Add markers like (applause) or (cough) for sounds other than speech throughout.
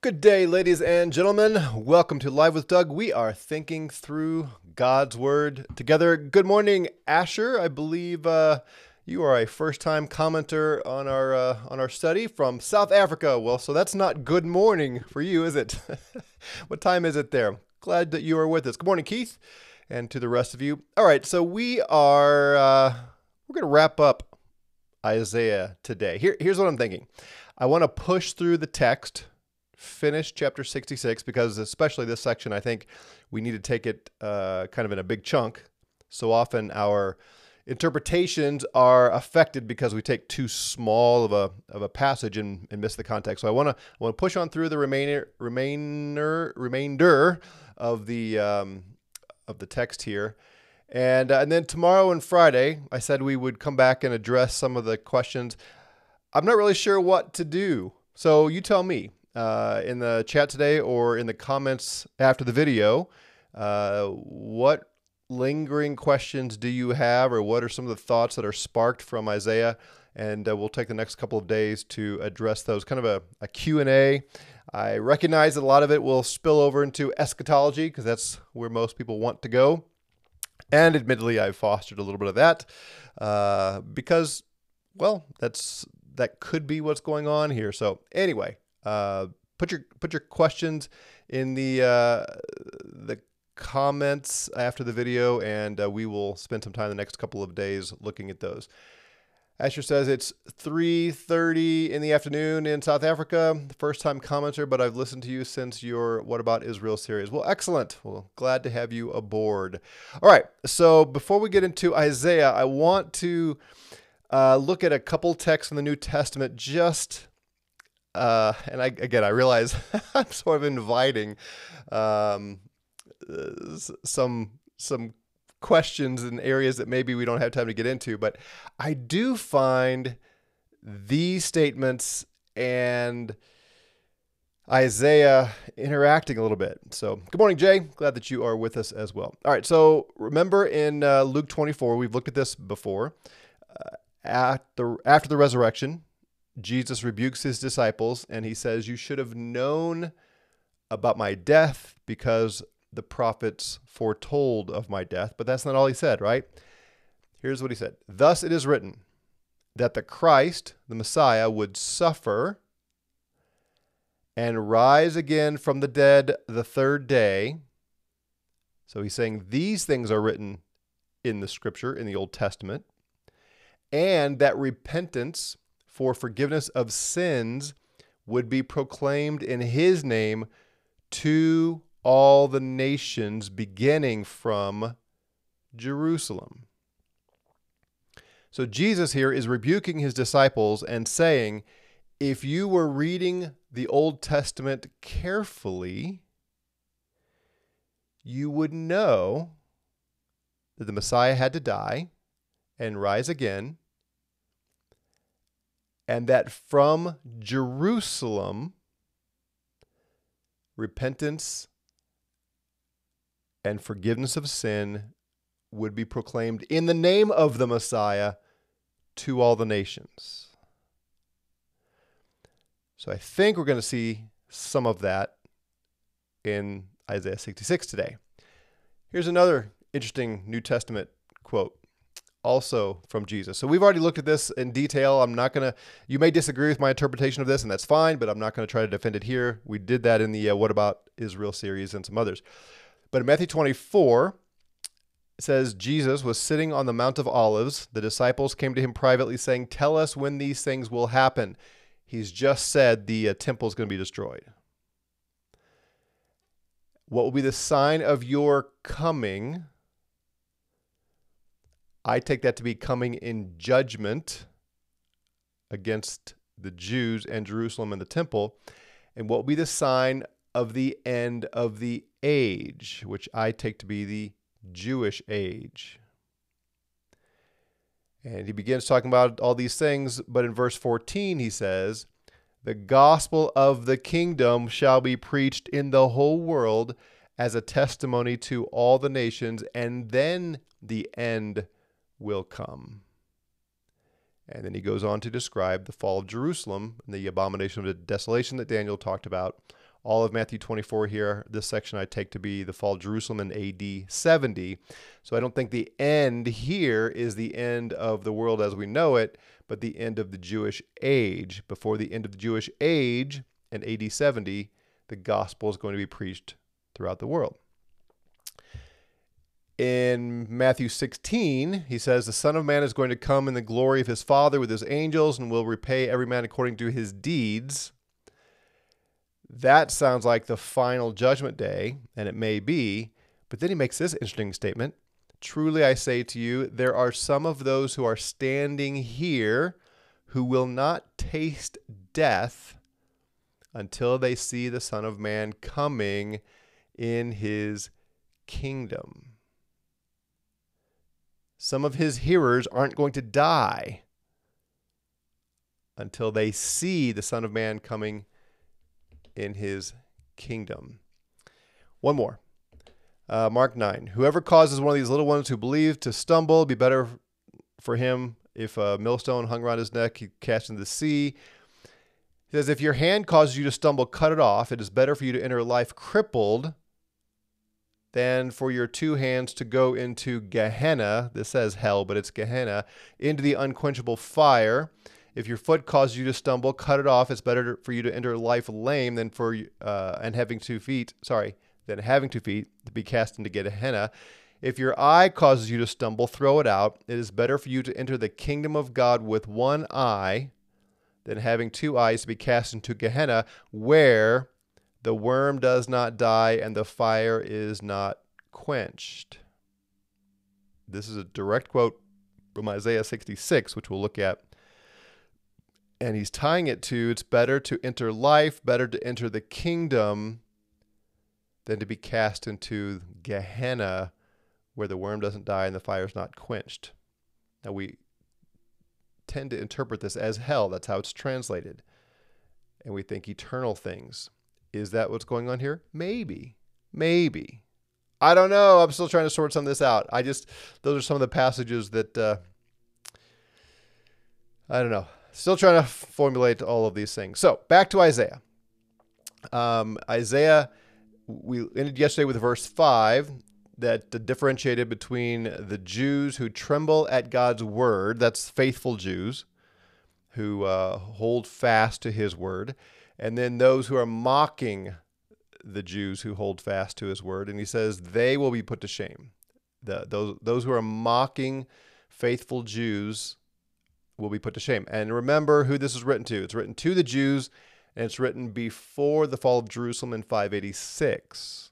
Good day, ladies and gentlemen. Welcome to Live with Doug. We are thinking through God's Word together. Good morning, Asher. I believe uh, you are a first-time commenter on our uh, on our study from South Africa. Well, so that's not good morning for you, is it? (laughs) what time is it there? Glad that you are with us. Good morning, Keith, and to the rest of you. All right, so we are uh, we're going to wrap up Isaiah today. Here, here's what I'm thinking. I want to push through the text finish chapter 66 because, especially this section, I think we need to take it uh, kind of in a big chunk. So often our interpretations are affected because we take too small of a, of a passage and, and miss the context. So I want to want to push on through the remainder remainder remainder of the um, of the text here. And, uh, and then tomorrow and Friday, I said we would come back and address some of the questions. I'm not really sure what to do. So you tell me uh, in the chat today or in the comments after the video. Uh, what lingering questions do you have, or what are some of the thoughts that are sparked from Isaiah? And uh, we'll take the next couple of days to address those. Kind of a, a Q&A. I recognize that a lot of it will spill over into eschatology because that's where most people want to go. And admittedly, I've fostered a little bit of that uh, because, well, that's that could be what's going on here. So anyway, uh, put your put your questions in the uh, the comments after the video, and uh, we will spend some time the next couple of days looking at those. Asher says it's 3:30 in the afternoon in South Africa. First time commenter, but I've listened to you since your What About Israel series. Well, excellent. Well, glad to have you aboard. All right. So before we get into Isaiah, I want to uh, look at a couple texts in the New Testament just uh, and I, again, I realize (laughs) I'm sort of inviting um, uh, some some questions and areas that maybe we don't have time to get into, but I do find these statements and Isaiah interacting a little bit. So, good morning, Jay. Glad that you are with us as well. All right. So, remember in uh, Luke 24, we've looked at this before. Uh, at the after the resurrection, Jesus rebukes his disciples and he says, You should have known about my death because the prophets foretold of my death. But that's not all he said, right? Here's what he said Thus it is written that the Christ, the Messiah, would suffer and rise again from the dead the third day. So he's saying these things are written in the scripture, in the Old Testament, and that repentance for forgiveness of sins would be proclaimed in his name to all the nations, beginning from Jerusalem. So Jesus here is rebuking his disciples and saying, if you were reading the Old Testament carefully, you would know that the Messiah had to die and rise again and that from Jerusalem, repentance and forgiveness of sin would be proclaimed in the name of the Messiah to all the nations. So I think we're going to see some of that in Isaiah 66 today. Here's another interesting New Testament quote also from Jesus. So we've already looked at this in detail. I'm not going to, you may disagree with my interpretation of this, and that's fine, but I'm not going to try to defend it here. We did that in the uh, What About Israel series and some others. But in Matthew 24, it says, Jesus was sitting on the Mount of Olives. The disciples came to him privately saying, Tell us when these things will happen. He's just said the uh, temple is going to be destroyed. What will be the sign of your coming? I take that to be coming in judgment against the Jews and Jerusalem and the temple. And what will be the sign of the end of the age, which I take to be the Jewish age. And he begins talking about all these things, but in verse 14 he says, The gospel of the kingdom shall be preached in the whole world as a testimony to all the nations, and then the end will come. And then he goes on to describe the fall of Jerusalem and the abomination of the desolation that Daniel talked about, all of Matthew 24 here. This section I take to be the fall of Jerusalem in AD 70. So I don't think the end here is the end of the world as we know it, but the end of the Jewish age. Before the end of the Jewish age in AD 70, the gospel is going to be preached throughout the world. In Matthew 16, he says, The Son of Man is going to come in the glory of his Father with his angels and will repay every man according to his deeds. That sounds like the final judgment day, and it may be. But then he makes this interesting statement Truly I say to you, there are some of those who are standing here who will not taste death until they see the Son of Man coming in his kingdom. Some of his hearers aren't going to die until they see the Son of Man coming in his kingdom. One more. Uh, Mark 9. Whoever causes one of these little ones who believe to stumble, be better for him if a millstone hung around his neck, he cast into the sea. He says, If your hand causes you to stumble, cut it off. It is better for you to enter life crippled than for your two hands to go into Gehenna. This says hell, but it's Gehenna, into the unquenchable fire. If your foot causes you to stumble, cut it off. It's better for you to enter life lame than for uh, and having two feet. Sorry, than having two feet to be cast into Gehenna. If your eye causes you to stumble, throw it out. It is better for you to enter the kingdom of God with one eye than having two eyes to be cast into Gehenna, where the worm does not die and the fire is not quenched. This is a direct quote from Isaiah 66, which we'll look at and he's tying it to it's better to enter life, better to enter the kingdom than to be cast into Gehenna where the worm doesn't die and the fire is not quenched. Now we tend to interpret this as hell. That's how it's translated. And we think eternal things. Is that what's going on here? Maybe. Maybe. I don't know. I'm still trying to sort some of this out. I just, those are some of the passages that, uh, I don't know. Still trying to formulate all of these things. So back to Isaiah. Um, Isaiah, we ended yesterday with verse 5 that differentiated between the Jews who tremble at God's word, that's faithful Jews who uh, hold fast to his word, and then those who are mocking the Jews who hold fast to his word. And he says they will be put to shame. The, those, those who are mocking faithful Jews will be put to shame. And remember who this is written to. It's written to the Jews, and it's written before the fall of Jerusalem in 586.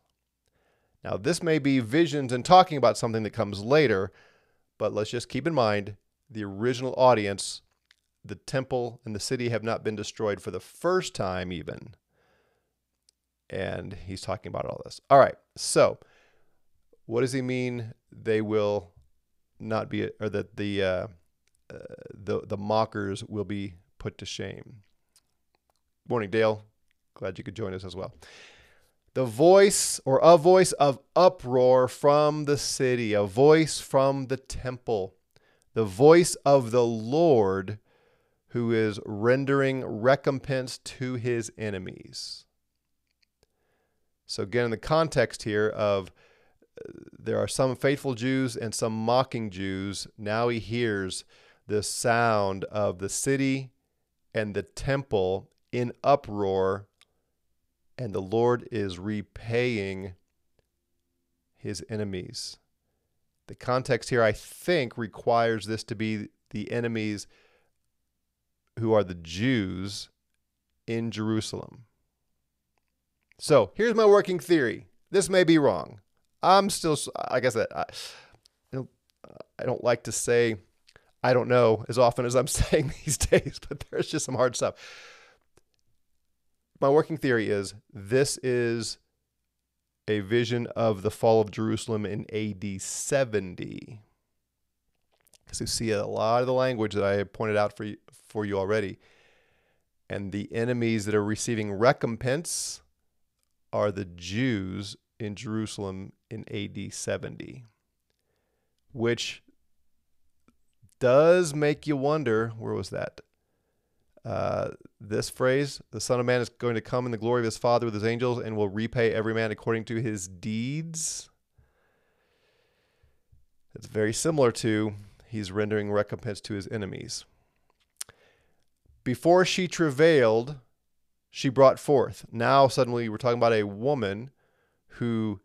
Now, this may be visions and talking about something that comes later, but let's just keep in mind the original audience, the temple and the city have not been destroyed for the first time, even. And he's talking about all this. All right, so what does he mean they will not be, or that the, uh, the the mockers will be put to shame. Morning, Dale. Glad you could join us as well. The voice or a voice of uproar from the city, a voice from the temple, the voice of the Lord who is rendering recompense to his enemies. So, again, in the context here of uh, there are some faithful Jews and some mocking Jews, now he hears the sound of the city and the temple in uproar, and the Lord is repaying his enemies. The context here, I think, requires this to be the enemies who are the Jews in Jerusalem. So here's my working theory. This may be wrong. I'm still, like I said, I, I don't like to say I don't know as often as I'm (laughs) saying these days, but there's just some hard stuff. My working theory is this is a vision of the fall of Jerusalem in AD 70. Because you see a lot of the language that I pointed out for you, for you already. And the enemies that are receiving recompense are the Jews in Jerusalem in AD 70, which does make you wonder where was that? Uh, this phrase, the Son of Man is going to come in the glory of his Father with his angels and will repay every man according to his deeds. It's very similar to he's rendering recompense to his enemies. Before she travailed, she brought forth. Now, suddenly, we're talking about a woman who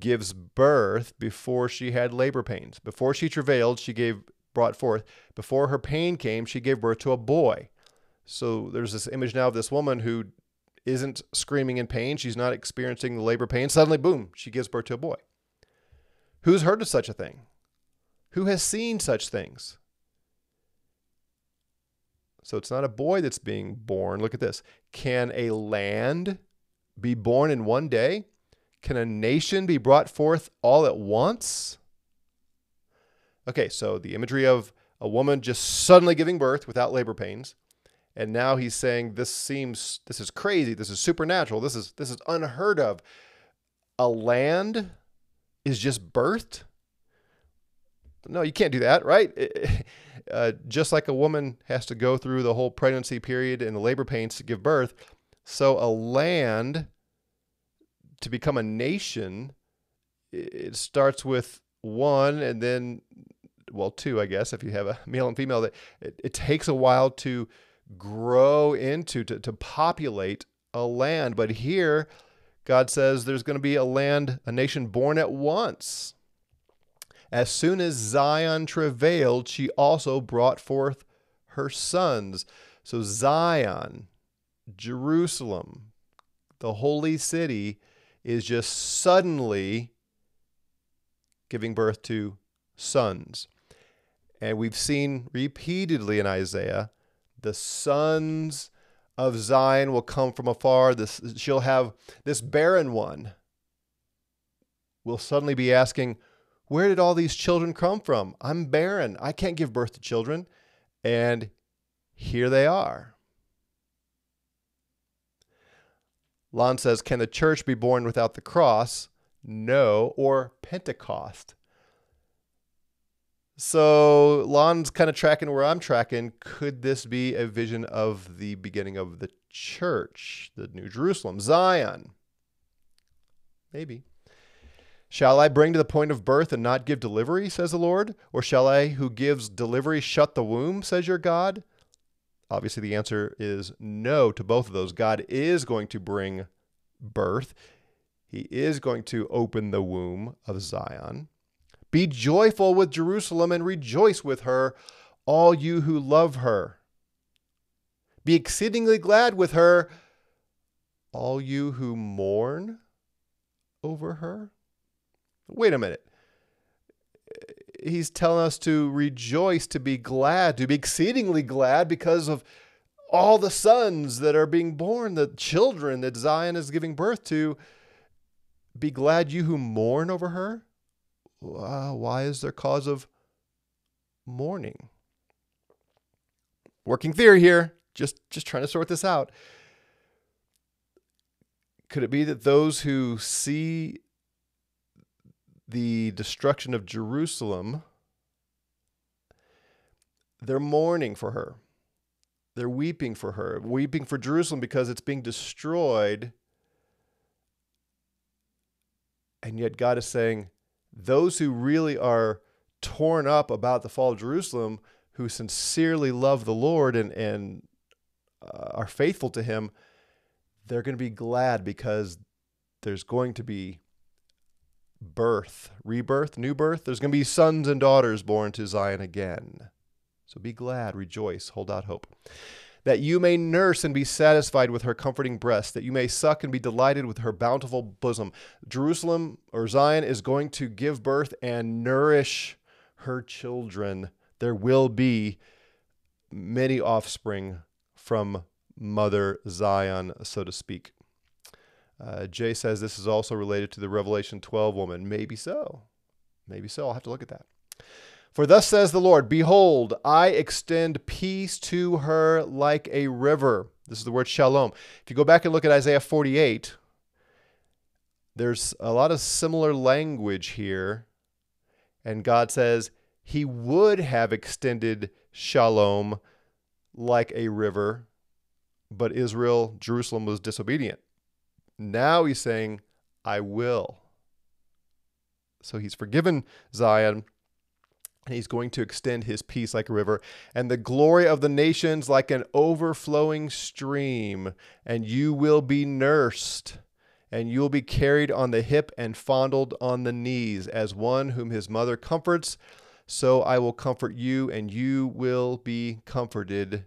gives birth before she had labor pains. Before she travailed, she gave brought forth. Before her pain came, she gave birth to a boy. So there's this image now of this woman who isn't screaming in pain. She's not experiencing the labor pain. Suddenly, boom, she gives birth to a boy. Who's heard of such a thing? Who has seen such things? So it's not a boy that's being born. Look at this. Can a land be born in one day? Can a nation be brought forth all at once? Okay, so the imagery of a woman just suddenly giving birth without labor pains. And now he's saying this seems this is crazy, this is supernatural, this is this is unheard of. A land is just birthed? No, you can't do that, right? Uh, just like a woman has to go through the whole pregnancy period and the labor pains to give birth, so a land to become a nation, it starts with one and then well two i guess if you have a (laughs) male and female that it, it takes a while to grow into to, to populate a land but here god says there's going to be a land a nation born at once as soon as zion travailed she also brought forth her sons so zion jerusalem the holy city is just suddenly giving birth to sons and we've seen repeatedly in Isaiah, the sons of Zion will come from afar. This she'll have this barren one will suddenly be asking, Where did all these children come from? I'm barren. I can't give birth to children. And here they are. Lon says, Can the church be born without the cross? No, or Pentecost. So Lon's kind of tracking where I'm tracking. Could this be a vision of the beginning of the church, the New Jerusalem, Zion? Maybe. Shall I bring to the point of birth and not give delivery, says the Lord? Or shall I, who gives delivery, shut the womb, says your God? Obviously, the answer is no to both of those. God is going to bring birth, He is going to open the womb of Zion. Be joyful with Jerusalem and rejoice with her, all you who love her. Be exceedingly glad with her, all you who mourn over her. Wait a minute. He's telling us to rejoice, to be glad, to be exceedingly glad because of all the sons that are being born, the children that Zion is giving birth to. Be glad, you who mourn over her uh, why is there cause of mourning? Working theory here, just just trying to sort this out. Could it be that those who see the destruction of Jerusalem, they're mourning for her. They're weeping for her, weeping for Jerusalem because it's being destroyed. And yet God is saying, those who really are torn up about the fall of Jerusalem, who sincerely love the Lord and, and uh, are faithful to Him, they're going to be glad because there's going to be birth, rebirth, new birth. There's going to be sons and daughters born to Zion again. So be glad, rejoice, hold out hope that you may nurse and be satisfied with her comforting breast, that you may suck and be delighted with her bountiful bosom. Jerusalem or Zion is going to give birth and nourish her children. There will be many offspring from Mother Zion, so to speak. Uh, Jay says this is also related to the Revelation 12 woman. Maybe so. Maybe so. I'll have to look at that. For thus says the Lord Behold, I extend peace to her like a river. This is the word shalom. If you go back and look at Isaiah 48, there's a lot of similar language here. And God says he would have extended shalom like a river, but Israel, Jerusalem was disobedient. Now he's saying, I will. So he's forgiven Zion and he's going to extend his peace like a river, and the glory of the nations like an overflowing stream. And you will be nursed, and you will be carried on the hip and fondled on the knees, as one whom his mother comforts. So I will comfort you, and you will be comforted,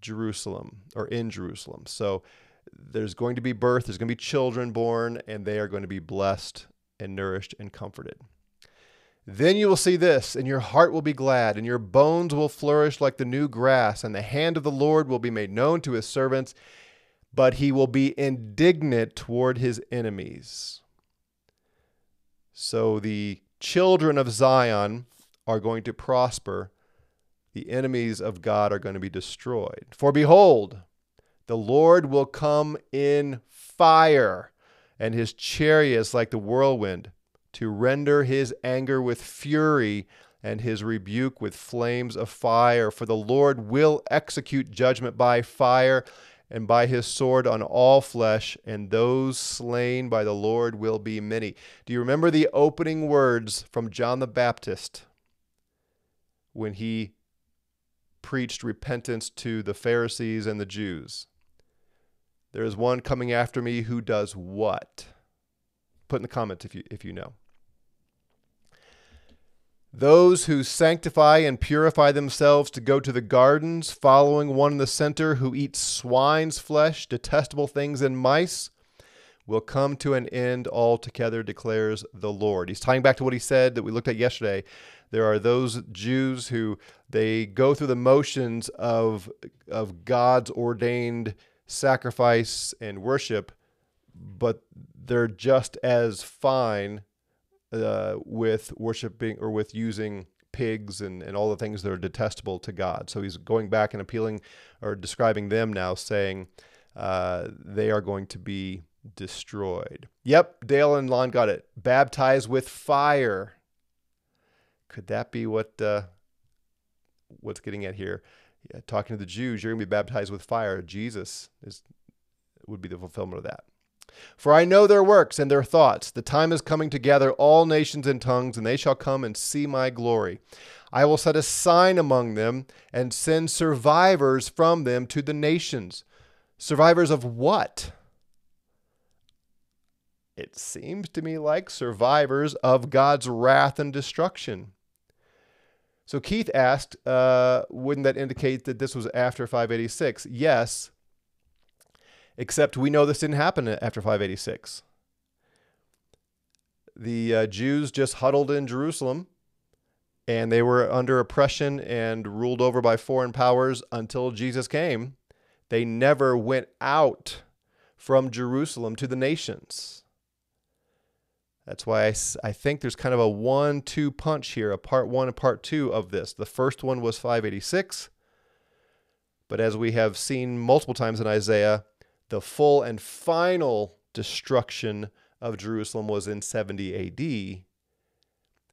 Jerusalem, or in Jerusalem. So there's going to be birth, there's going to be children born, and they are going to be blessed and nourished and comforted. Then you will see this, and your heart will be glad, and your bones will flourish like the new grass, and the hand of the Lord will be made known to his servants, but he will be indignant toward his enemies. So the children of Zion are going to prosper, the enemies of God are going to be destroyed. For behold, the Lord will come in fire, and his chariots like the whirlwind to render his anger with fury and his rebuke with flames of fire. For the Lord will execute judgment by fire and by his sword on all flesh, and those slain by the Lord will be many. Do you remember the opening words from John the Baptist when he preached repentance to the Pharisees and the Jews? There is one coming after me who does what? Put in the comments if you if you know. Those who sanctify and purify themselves to go to the gardens, following one in the center who eats swine's flesh, detestable things, and mice, will come to an end altogether, declares the Lord. He's tying back to what he said that we looked at yesterday. There are those Jews who they go through the motions of, of God's ordained sacrifice and worship, but they're just as fine uh, with worshiping or with using pigs and, and all the things that are detestable to God. So he's going back and appealing or describing them now, saying uh, they are going to be destroyed. Yep, Dale and Lon got it. Baptized with fire. Could that be what uh, what's getting at here? Yeah, talking to the Jews, you're going to be baptized with fire. Jesus is would be the fulfillment of that. For I know their works and their thoughts. The time is coming to gather all nations and tongues, and they shall come and see my glory. I will set a sign among them and send survivors from them to the nations. Survivors of what? It seems to me like survivors of God's wrath and destruction. So Keith asked, uh, wouldn't that indicate that this was after 586? Yes, Except we know this didn't happen after 586. The uh, Jews just huddled in Jerusalem and they were under oppression and ruled over by foreign powers until Jesus came. They never went out from Jerusalem to the nations. That's why I, I think there's kind of a one two punch here, a part one and part two of this. The first one was 586, but as we have seen multiple times in Isaiah, the full and final destruction of Jerusalem was in 70 AD.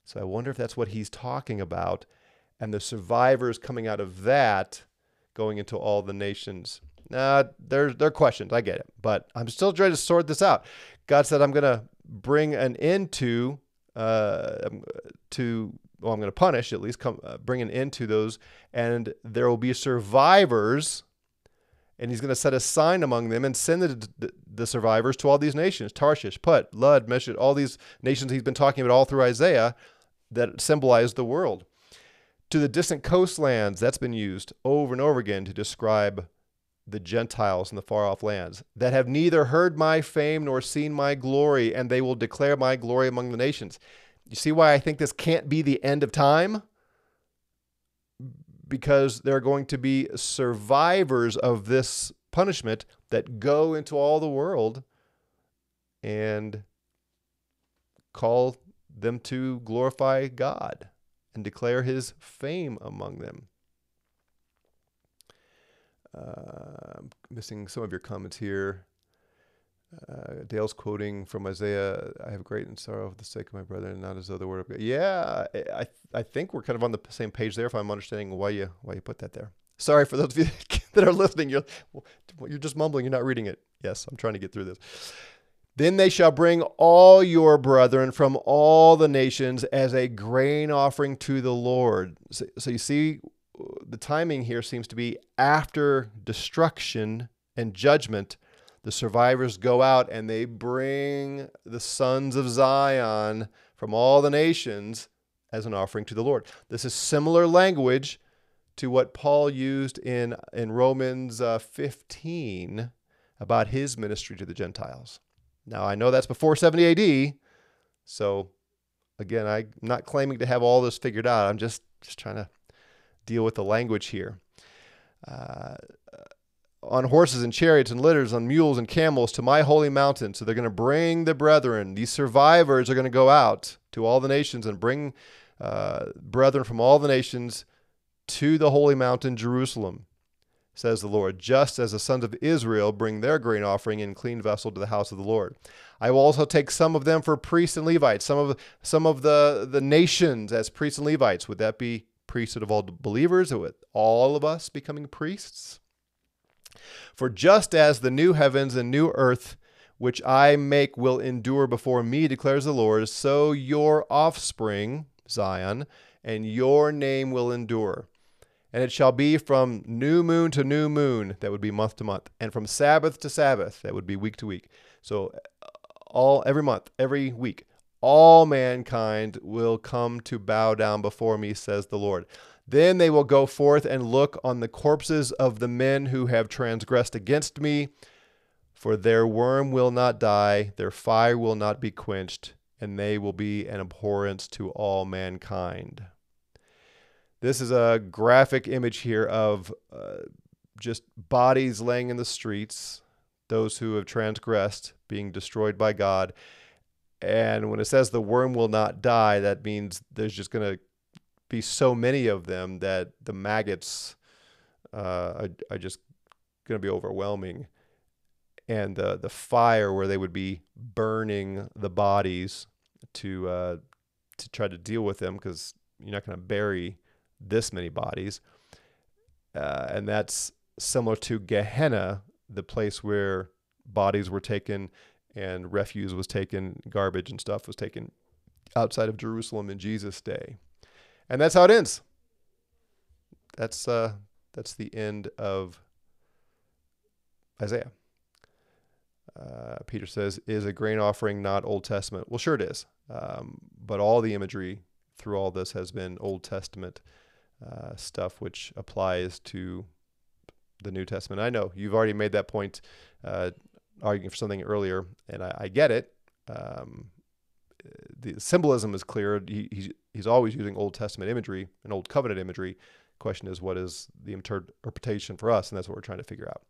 So I wonder if that's what he's talking about. And the survivors coming out of that going into all the nations. Nah, they're, they're questions. I get it. But I'm still trying to sort this out. God said, I'm going to bring an end to, uh, um, to well, I'm going to punish, at least come, uh, bring an end to those. And there will be survivors and he's going to set a sign among them and send the, the, survivors to all these nations Tarshish, Put, Lud, Meshech, all these nations he's been talking about all through Isaiah that symbolize the world. To the distant coastlands, that's been used over and over again to describe the Gentiles in the far off lands that have neither heard my fame nor seen my glory, and they will declare my glory among the nations. You see why I think this can't be the end of time? because there are going to be survivors of this punishment that go into all the world and call them to glorify God and declare his fame among them. Uh, I'm missing some of your comments here. Uh, Dale's quoting from Isaiah, I have great and sorrow for the sake of my brother, and not as though the word of God. Yeah, I, I think we're kind of on the same page there if I'm understanding why you why you put that there. Sorry for those of you (laughs) that are listening. You're, you're just mumbling. You're not reading it. Yes, I'm trying to get through this. Then they shall bring all your brethren from all the nations as a grain offering to the Lord. So, so, you see, the timing here seems to be after destruction and judgment. The survivors go out and they bring the sons of Zion from all the nations as an offering to the Lord. This is similar language to what Paul used in, in Romans uh, 15 about his ministry to the Gentiles. Now, I know that's before 70 AD, so again, I'm not claiming to have all this figured out. I'm just, just trying to deal with the language here. Uh, on horses and chariots and litters, on mules and camels to my holy mountain. So they're going to bring the brethren. These survivors are going to go out to all the nations and bring uh, brethren from all the nations to the holy mountain, Jerusalem says the Lord, just as the sons of Israel bring their grain offering in clean vessel to the house of the Lord. I will also take some of them for priests and Levites, some of some of the, the nations as priests and Levites. Would that be priesthood of all believers, with all of us becoming priests? For just as the new heavens and new earth which I make will endure before me, declares the Lord, so your offspring, Zion, and your name will endure. And it shall be from new moon to new moon, that would be month to month, and from Sabbath to Sabbath, that would be week to week. So uh, all every month, every week, all mankind will come to bow down before me, says the Lord. Then they will go forth and look on the corpses of the men who have transgressed against me, for their worm will not die, their fire will not be quenched, and they will be an abhorrence to all mankind. This is a graphic image here of uh, just bodies laying in the streets, those who have transgressed being destroyed by God. And when it says the worm will not die, that means there's just going to be so many of them that the maggots uh, are, are, just going to be overwhelming. And the, the fire where they would be burning the bodies to, uh, to try to deal with them because you're not going to bury this many bodies. Uh, and that's similar to Gehenna, the place where bodies were taken and refuse was taken, garbage and stuff was taken outside of Jerusalem in Jesus' day. And that's how it ends. That's uh, that's the end of Isaiah. Uh, Peter says, "Is a grain offering not Old Testament?" Well, sure it is. Um, but all the imagery through all this has been Old Testament uh, stuff which applies to the New Testament. I know you've already made that point, uh, arguing for something earlier, and I, I get it. Um, the symbolism is clear. He, he's, he's always using Old Testament imagery and Old Covenant imagery. Question is, what is the interpretation for us? And that's what we're trying to figure out.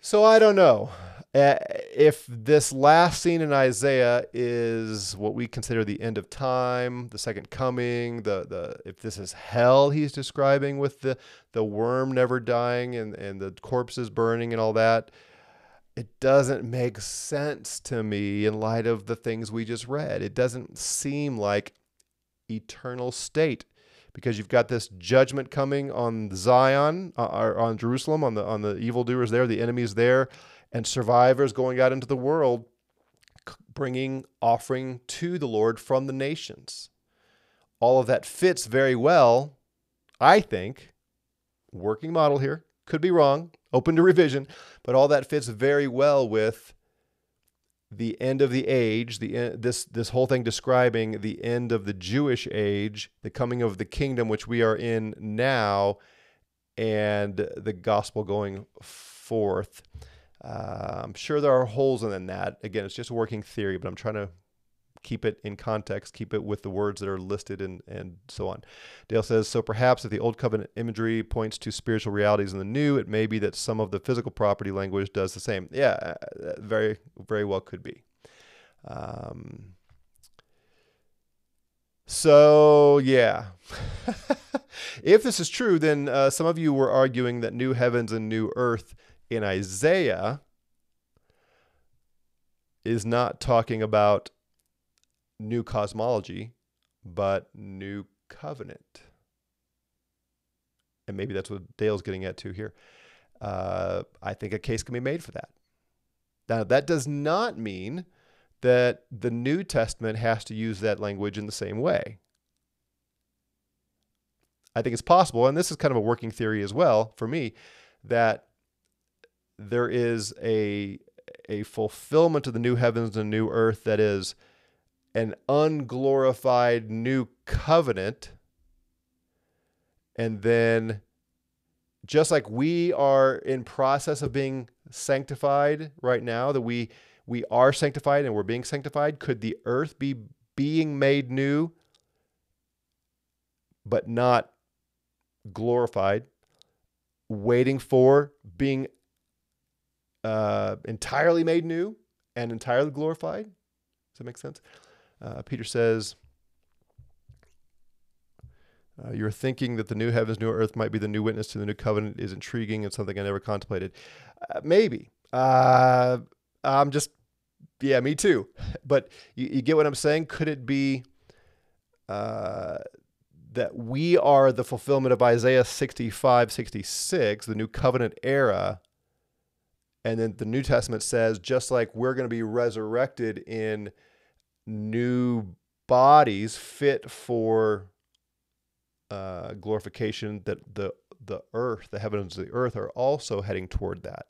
So I don't know uh, if this last scene in Isaiah is what we consider the end of time, the second coming, the the if this is hell he's describing with the the worm never dying and and the corpses burning and all that. It doesn't make sense to me in light of the things we just read. It doesn't seem like eternal state because you've got this judgment coming on Zion, uh, or on Jerusalem, on the on the evildoers there, the enemies there, and survivors going out into the world, bringing offering to the Lord from the nations. All of that fits very well, I think. Working model here could be wrong, open to revision, but all that fits very well with the end of the age, the this this whole thing describing the end of the Jewish age, the coming of the kingdom which we are in now, and the gospel going forth. Uh, I'm sure there are holes in that. Again, it's just a working theory, but I'm trying to keep it in context, keep it with the words that are listed and, and so on. Dale says, so perhaps if the old covenant imagery points to spiritual realities in the new, it may be that some of the physical property language does the same. Yeah, uh, very, very well could be. Um, so, yeah. (laughs) if this is true, then uh, some of you were arguing that new heavens and new earth in Isaiah is not talking about new cosmology, but new covenant. and maybe that's what Dale's getting at too here. Uh, I think a case can be made for that. Now, that does not mean that the New Testament has to use that language in the same way. I think it's possible, and this is kind of a working theory as well for me, that there is a a fulfillment of the new heavens and new earth that is an unglorified new covenant. And then just like we are in process of being sanctified right now that we we are sanctified and we're being sanctified could the earth be being made new but not glorified waiting for being uh, entirely made new and entirely glorified? Does that make sense uh, peter says uh, you're thinking that the new heavens, new earth might be the new witness to the new covenant is intriguing and something I never contemplated. Uh, maybe. Uh, I'm just, yeah, me too. (laughs) But you, you, get what I'm saying? Could it be uh, that we are the fulfillment of Isaiah 65, 66, the new covenant era? And then the New Testament says, just like we're going to be resurrected in new bodies fit for uh, glorification that the the earth, the heavens of the earth, are also heading toward that.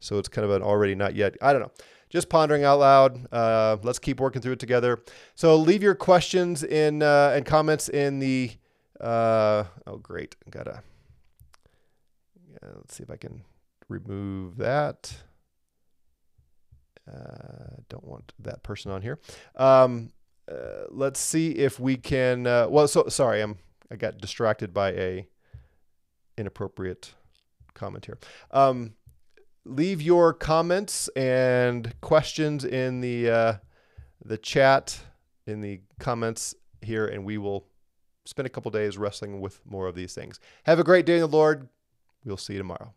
So it's kind of an already not yet. I don't know. Just pondering out loud. Uh, let's keep working through it together. So leave your questions in uh, and comments in the. Uh, oh, great! Gotta. Yeah, let's see if I can remove that. Uh, don't want that person on here. Um, uh, let's see if we can. Uh, well, so sorry, I'm I got distracted by a inappropriate comment here. Um, leave your comments and questions in the uh, the chat in the comments here, and we will spend a couple days wrestling with more of these things. Have a great day in the Lord. We'll see you tomorrow.